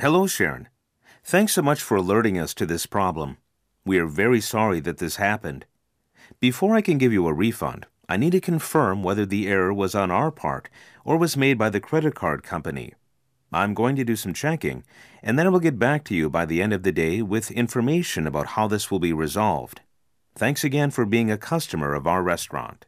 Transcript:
Hello, Sharon. Thanks so much for alerting us to this problem. We are very sorry that this happened. Before I can give you a refund, I need to confirm whether the error was on our part or was made by the credit card company. I'm going to do some checking, and then I will get back to you by the end of the day with information about how this will be resolved. Thanks again for being a customer of our restaurant.